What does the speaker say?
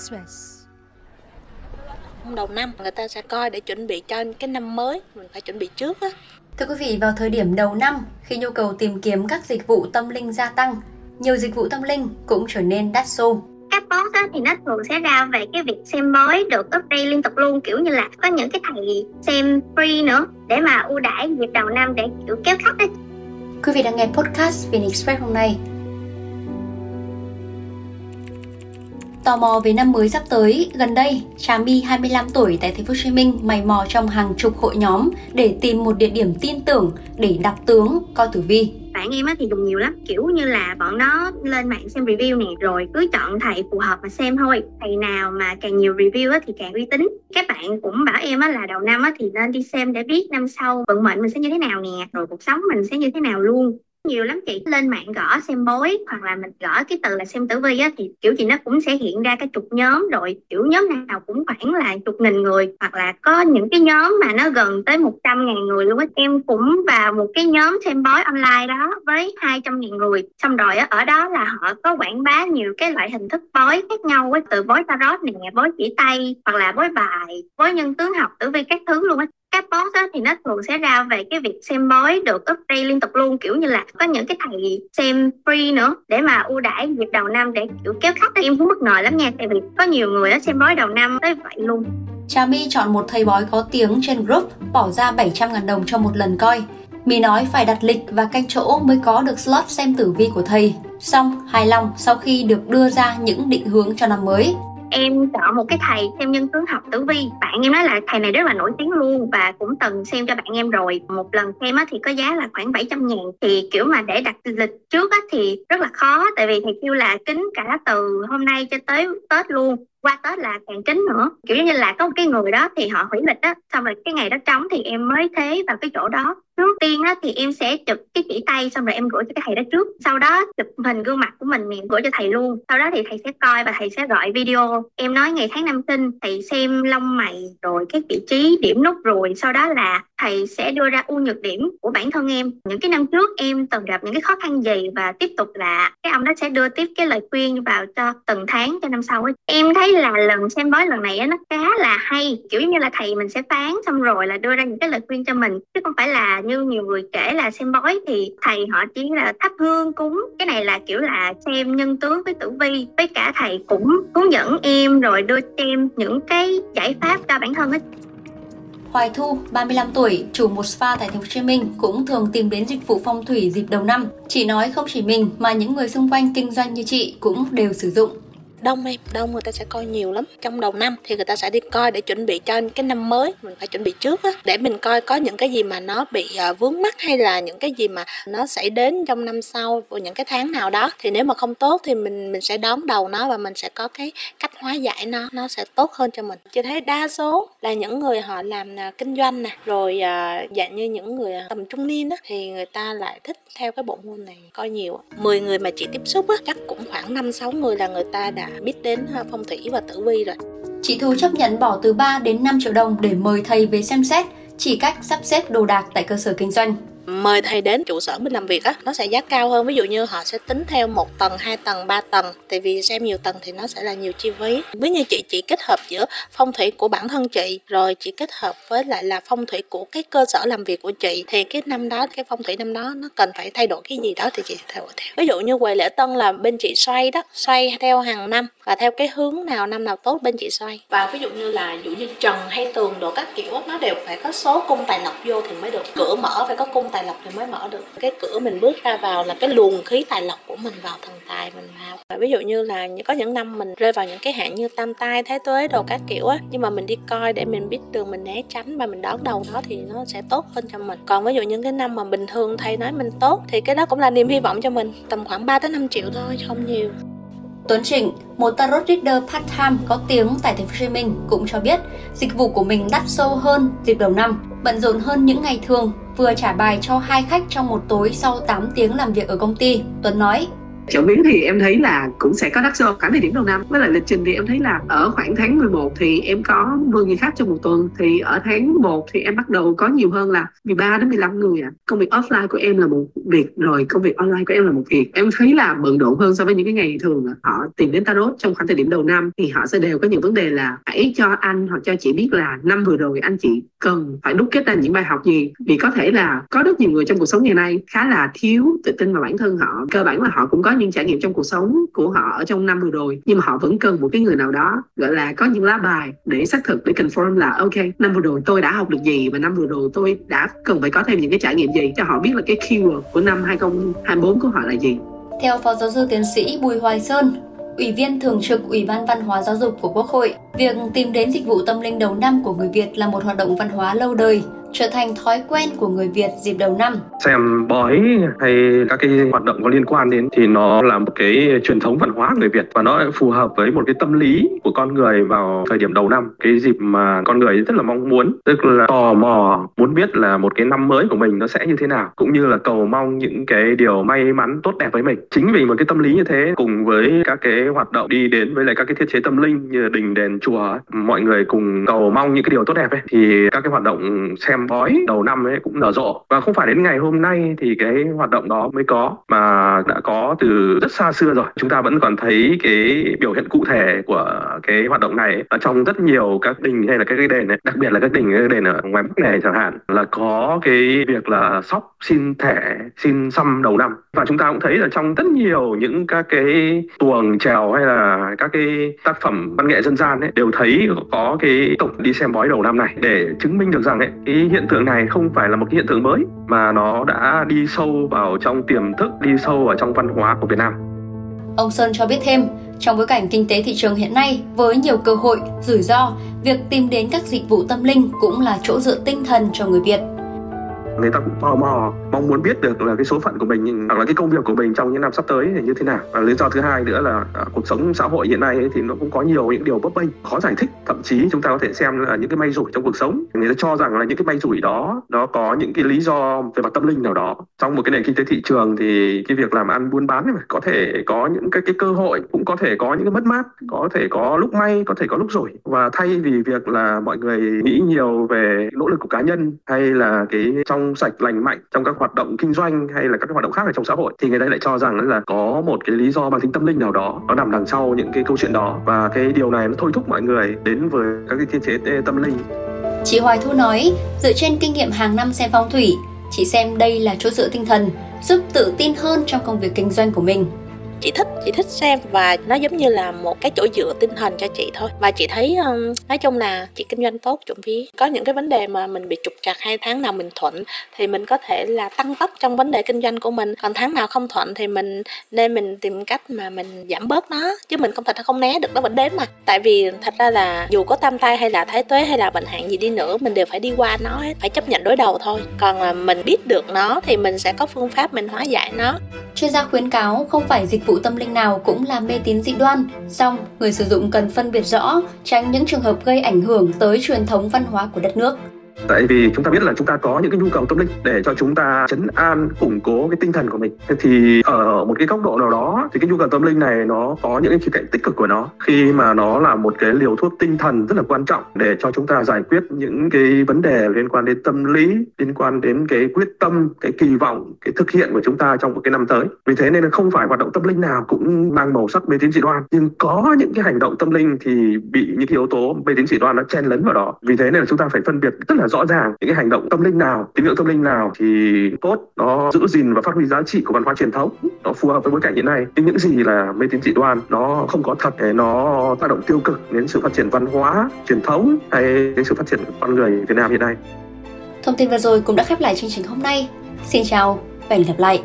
Express đầu năm người ta sẽ coi để chuẩn bị cho cái năm mới mình phải chuẩn bị trước á Thưa quý vị, vào thời điểm đầu năm, khi nhu cầu tìm kiếm các dịch vụ tâm linh gia tăng, nhiều dịch vụ tâm linh cũng trở nên đắt xô. Các post đó thì nó thường sẽ ra về cái việc xem bói được update liên tục luôn kiểu như là có những cái thầy xem free nữa để mà ưu đãi dịp đầu năm để kiểu kéo khách ấy. Quý vị đang nghe podcast Vin Express hôm nay Tò mò về năm mới sắp tới, gần đây, Trà My 25 tuổi tại thành phố Hồ Chí Minh mày mò trong hàng chục hội nhóm để tìm một địa điểm tin tưởng để đọc tướng coi tử vi. Bạn em á thì dùng nhiều lắm, kiểu như là bọn nó lên mạng xem review nè, rồi cứ chọn thầy phù hợp mà xem thôi. Thầy nào mà càng nhiều review á thì càng uy tín. Các bạn cũng bảo em á là đầu năm á thì nên đi xem để biết năm sau vận mệnh mình sẽ như thế nào nè, rồi cuộc sống mình sẽ như thế nào luôn nhiều lắm chị. Lên mạng gõ xem bói hoặc là mình gõ cái từ là xem tử vi á, thì kiểu gì nó cũng sẽ hiện ra cái trục nhóm. Rồi kiểu nhóm nào cũng khoảng là chục nghìn người hoặc là có những cái nhóm mà nó gần tới một trăm ngàn người luôn á. Em cũng vào một cái nhóm xem bói online đó với hai trăm ngàn người. Xong rồi á, ở đó là họ có quảng bá nhiều cái loại hình thức bói khác nhau á, từ bói tarot nè bói chỉ tay hoặc là bói bài bói nhân tướng học, tử vi các thứ luôn á các post đó thì nó thường sẽ ra về cái việc xem bói được update liên tục luôn kiểu như là có những cái thầy xem free nữa để mà ưu đãi dịp đầu năm để kiểu kéo khách em cũng bất ngờ lắm nha tại vì có nhiều người đó xem bói đầu năm tới vậy luôn Trà My chọn một thầy bói có tiếng trên group bỏ ra 700 ngàn đồng cho một lần coi. Mì nói phải đặt lịch và canh chỗ mới có được slot xem tử vi của thầy. Xong, hài lòng sau khi được đưa ra những định hướng cho năm mới em chọn một cái thầy xem nhân tướng học tử vi. Bạn em nói là thầy này rất là nổi tiếng luôn và cũng từng xem cho bạn em rồi. Một lần xem á thì có giá là khoảng 700 ngàn. Thì kiểu mà để đặt lịch trước á thì rất là khó, tại vì thầy kêu là kính cả từ hôm nay cho tới tết luôn, qua tết là càng kính nữa. Kiểu như là có một cái người đó thì họ hủy lịch á, xong rồi cái ngày đó trống thì em mới thế vào cái chỗ đó trước tiên á thì em sẽ chụp cái chỉ tay xong rồi em gửi cho cái thầy đó trước. Sau đó chụp hình gương mặt của mình mình gửi cho thầy luôn. Sau đó thì thầy sẽ coi và thầy sẽ gọi video. Em nói ngày tháng năm sinh, thầy xem lông mày, rồi các vị trí, điểm nút, rồi sau đó là thầy sẽ đưa ra ưu nhược điểm của bản thân em. Những cái năm trước em từng gặp những cái khó khăn gì và tiếp tục là cái ông đó sẽ đưa tiếp cái lời khuyên vào cho từng tháng, cho năm sau ấy. em thấy là lần xem bói lần này á, nó cái là hay. Kiểu như là thầy mình sẽ phán xong rồi là đưa ra những cái lời khuyên cho mình. Chứ không phải là như nhiều người kể là xem bói thì thầy họ chỉ là thắp hương cúng. Cái này là kiểu là xem nhân tướng với tử vi. Với cả thầy cũng hướng dẫn em rồi đưa cho em những cái giải pháp cho bản thân ấy. Hoài Thu, 35 tuổi, chủ một spa tại thành phố Hồ Chí Minh cũng thường tìm đến dịch vụ phong thủy dịp đầu năm. Chị nói không chỉ mình mà những người xung quanh kinh doanh như chị cũng đều sử dụng đông em đông người ta sẽ coi nhiều lắm. Trong đầu năm thì người ta sẽ đi coi để chuẩn bị cho cái năm mới, mình phải chuẩn bị trước á, để mình coi có những cái gì mà nó bị à, vướng mắt hay là những cái gì mà nó sẽ đến trong năm sau của những cái tháng nào đó. Thì nếu mà không tốt thì mình mình sẽ đón đầu nó và mình sẽ có cái cách hóa giải nó nó sẽ tốt hơn cho mình. Chị thấy đa số là những người họ làm à, kinh doanh nè, rồi à, dạng như những người tầm trung niên á, thì người ta lại thích theo cái bộ môn này coi nhiều. 10 người mà chị tiếp xúc á, chắc cũng khoảng năm sáu người là người ta đã biết đến phong thủy và tử vi rồi. Chị Thu chấp nhận bỏ từ 3 đến 5 triệu đồng để mời thầy về xem xét, chỉ cách sắp xếp đồ đạc tại cơ sở kinh doanh mời thầy đến trụ sở mình làm việc á, nó sẽ giá cao hơn. Ví dụ như họ sẽ tính theo một tầng, hai tầng, ba tầng. Tại vì xem nhiều tầng thì nó sẽ là nhiều chi phí. Ví như chị chỉ kết hợp giữa phong thủy của bản thân chị, rồi chị kết hợp với lại là phong thủy của cái cơ sở làm việc của chị, thì cái năm đó, cái phong thủy năm đó nó cần phải thay đổi cái gì đó thì chị thay đổi theo. Ví dụ như quầy lễ tân là bên chị xoay đó, xoay theo hàng năm và theo cái hướng nào, năm nào tốt bên chị xoay. Và ví dụ như là ví dụ như trần hay tường đồ các kiểu nó đều phải có số cung tài lộc vô thì mới được. Cửa mở phải có cung tài lộc thì mới mở được. Cái cửa mình bước ra vào là cái luồng khí tài lộc của mình vào thần tài mình vào. Và ví dụ như là có những năm mình rơi vào những cái hạn như tam tai thái tuế đồ các kiểu á, nhưng mà mình đi coi để mình biết đường mình né tránh và mình đón đầu nó thì nó sẽ tốt hơn cho mình. Còn ví dụ những cái năm mà bình thường thầy nói mình tốt thì cái đó cũng là niềm hy vọng cho mình, tầm khoảng 3 tới 5 triệu thôi, không nhiều. Tuấn Trịnh, một tarot reader part-time có tiếng tại thành phố Hồ Chí Minh cũng cho biết dịch vụ của mình đắt sâu hơn dịp đầu năm, bận rộn hơn những ngày thường, vừa trả bài cho hai khách trong một tối sau 8 tiếng làm việc ở công ty. Tuấn nói, Chợ biến thì em thấy là cũng sẽ có đắt show khoảng thời điểm đầu năm với lại lịch trình thì em thấy là ở khoảng tháng 11 thì em có 10 người khách trong một tuần thì ở tháng 1 thì em bắt đầu có nhiều hơn là 13 đến 15 người à. Công việc offline của em là một việc, rồi công việc online của em là một việc. Em thấy là bận rộn hơn so với những cái ngày thường. Họ tìm đến tarot trong khoảng thời điểm đầu năm thì họ sẽ đều có những vấn đề là hãy cho anh hoặc cho chị biết là năm vừa rồi anh chị cần phải đúc kết ra những bài học gì vì có thể là có rất nhiều người trong cuộc sống ngày nay khá là thiếu tự tin vào bản thân họ cơ bản là họ cũng có những trải nghiệm trong cuộc sống của họ ở trong năm vừa rồi nhưng mà họ vẫn cần một cái người nào đó gọi là có những lá bài để xác thực để confirm là ok năm vừa rồi tôi đã học được gì và năm vừa rồi tôi đã cần phải có thêm những cái trải nghiệm gì cho họ biết là cái keyword của năm 2024 của họ là gì. Theo Phó Giáo sư Tiến sĩ Bùi Hoài Sơn, Ủy viên Thường trực Ủy ban Văn hóa Giáo dục của Quốc hội, việc tìm đến dịch vụ tâm linh đầu năm của người Việt là một hoạt động văn hóa lâu đời, trở thành thói quen của người Việt dịp đầu năm. Xem bói hay các cái hoạt động có liên quan đến thì nó là một cái truyền thống văn hóa người Việt và nó phù hợp với một cái tâm lý của con người vào thời điểm đầu năm, cái dịp mà con người rất là mong muốn, tức là tò mò muốn biết là một cái năm mới của mình nó sẽ như thế nào, cũng như là cầu mong những cái điều may mắn tốt đẹp với mình. Chính vì một cái tâm lý như thế cùng với các cái hoạt động đi đến với lại các cái thiết chế tâm linh như đình đền chùa, mọi người cùng cầu mong những cái điều tốt đẹp ấy thì các cái hoạt động xem xem bói đầu năm ấy cũng nở rộ. Và không phải đến ngày hôm nay thì cái hoạt động đó mới có, mà đã có từ rất xa xưa rồi. Chúng ta vẫn còn thấy cái biểu hiện cụ thể của cái hoạt động này ở trong rất nhiều các đình hay là các cái đền ấy, đặc biệt là các đình, các đền ở ngoài bắc này chẳng hạn, là có cái việc là sóc, xin thẻ, xin xăm đầu năm. Và chúng ta cũng thấy là trong rất nhiều những các cái tuồng trèo hay là các cái tác phẩm văn nghệ dân gian ấy, đều thấy có cái tục đi xem bói đầu năm này để chứng minh được rằng ấy, cái hiện tượng này không phải là một cái hiện tượng mới mà nó đã đi sâu vào trong tiềm thức, đi sâu vào trong văn hóa của Việt Nam. Ông Sơn cho biết thêm, trong bối cảnh kinh tế thị trường hiện nay với nhiều cơ hội, rủi ro, việc tìm đến các dịch vụ tâm linh cũng là chỗ dựa tinh thần cho người Việt người ta cũng tò mò mong muốn biết được là cái số phận của mình hoặc là cái công việc của mình trong những năm sắp tới thì như thế nào. Và lý do thứ hai nữa là à, cuộc sống xã hội hiện nay ấy, thì nó cũng có nhiều những điều bấp bênh khó giải thích. Thậm chí chúng ta có thể xem là những cái may rủi trong cuộc sống người ta cho rằng là những cái may rủi đó nó có những cái lý do về mặt tâm linh nào đó. Trong một cái nền kinh tế thị trường thì cái việc làm ăn buôn bán mà có thể có những cái cái cơ hội cũng có thể có những cái mất mát có thể có lúc may có thể có lúc rủi. Và thay vì việc là mọi người nghĩ nhiều về nỗ lực của cá nhân hay là cái trong sạch lành mạnh trong các hoạt động kinh doanh hay là các hoạt động khác ở trong xã hội, thì người ta lại cho rằng là có một cái lý do mang tính tâm linh nào đó, nó nằm đằng sau những cái câu chuyện đó. Và cái điều này nó thôi thúc mọi người đến với các cái thiên chế tâm linh. Chị Hoài Thu nói, dựa trên kinh nghiệm hàng năm xem phong thủy, chị xem đây là chỗ dựa tinh thần, giúp tự tin hơn trong công việc kinh doanh của mình chị thích chị thích xem và nó giống như là một cái chỗ dựa tinh thần cho chị thôi. Và chị thấy um, nói chung là chị kinh doanh tốt trộm phí có những cái vấn đề mà mình bị trục trặc hai tháng nào mình thuận thì mình có thể là tăng tốc trong vấn đề kinh doanh của mình. Còn tháng nào không thuận thì mình nên mình tìm cách mà mình giảm bớt nó chứ mình không thể không né được nó vẫn đến mà. Tại vì thật ra là dù có tam tai hay là thái tuế hay là bệnh hạn gì đi nữa mình đều phải đi qua nó hết phải chấp nhận đối đầu thôi. Còn là mình biết được nó thì mình sẽ có phương pháp mình hóa giải nó. Chuyên gia khuyến cáo không phải dịch vụ tâm linh nào cũng là mê tín dị đoan, song người sử dụng cần phân biệt rõ, tránh những trường hợp gây ảnh hưởng tới truyền thống văn hóa của đất nước tại vì chúng ta biết là chúng ta có những cái nhu cầu tâm linh để cho chúng ta chấn an, củng cố cái tinh thần của mình. Thì ở một cái góc độ nào đó thì cái nhu cầu tâm linh này nó có những cái khía cạnh tích cực của nó. Khi mà nó là một cái liều thuốc tinh thần rất là quan trọng để cho chúng ta giải quyết những cái vấn đề liên quan đến tâm lý, liên quan đến cái quyết tâm, cái kỳ vọng, cái thực hiện của chúng ta trong một cái năm tới. Vì thế nên là không phải hoạt động tâm linh nào cũng mang màu sắc mê tín dị đoan. Nhưng có những cái hành động tâm linh thì bị những cái yếu tố mê tín dị đoan nó chen lấn vào đó. Vì thế nên là chúng ta phải phân biệt rất là rõ ràng những cái hành động tâm linh nào, tín ngưỡng tâm linh nào thì tốt, nó giữ gìn và phát huy giá trị của văn hóa truyền thống, nó phù hợp với bối cảnh hiện nay. Nhưng những gì là mê tín dị đoan, nó không có thật để nó tác động tiêu cực đến sự phát triển văn hóa truyền thống hay đến sự phát triển con người Việt Nam hiện nay. Thông tin vừa rồi cũng đã khép lại chương trình hôm nay. Xin chào và hẹn gặp lại.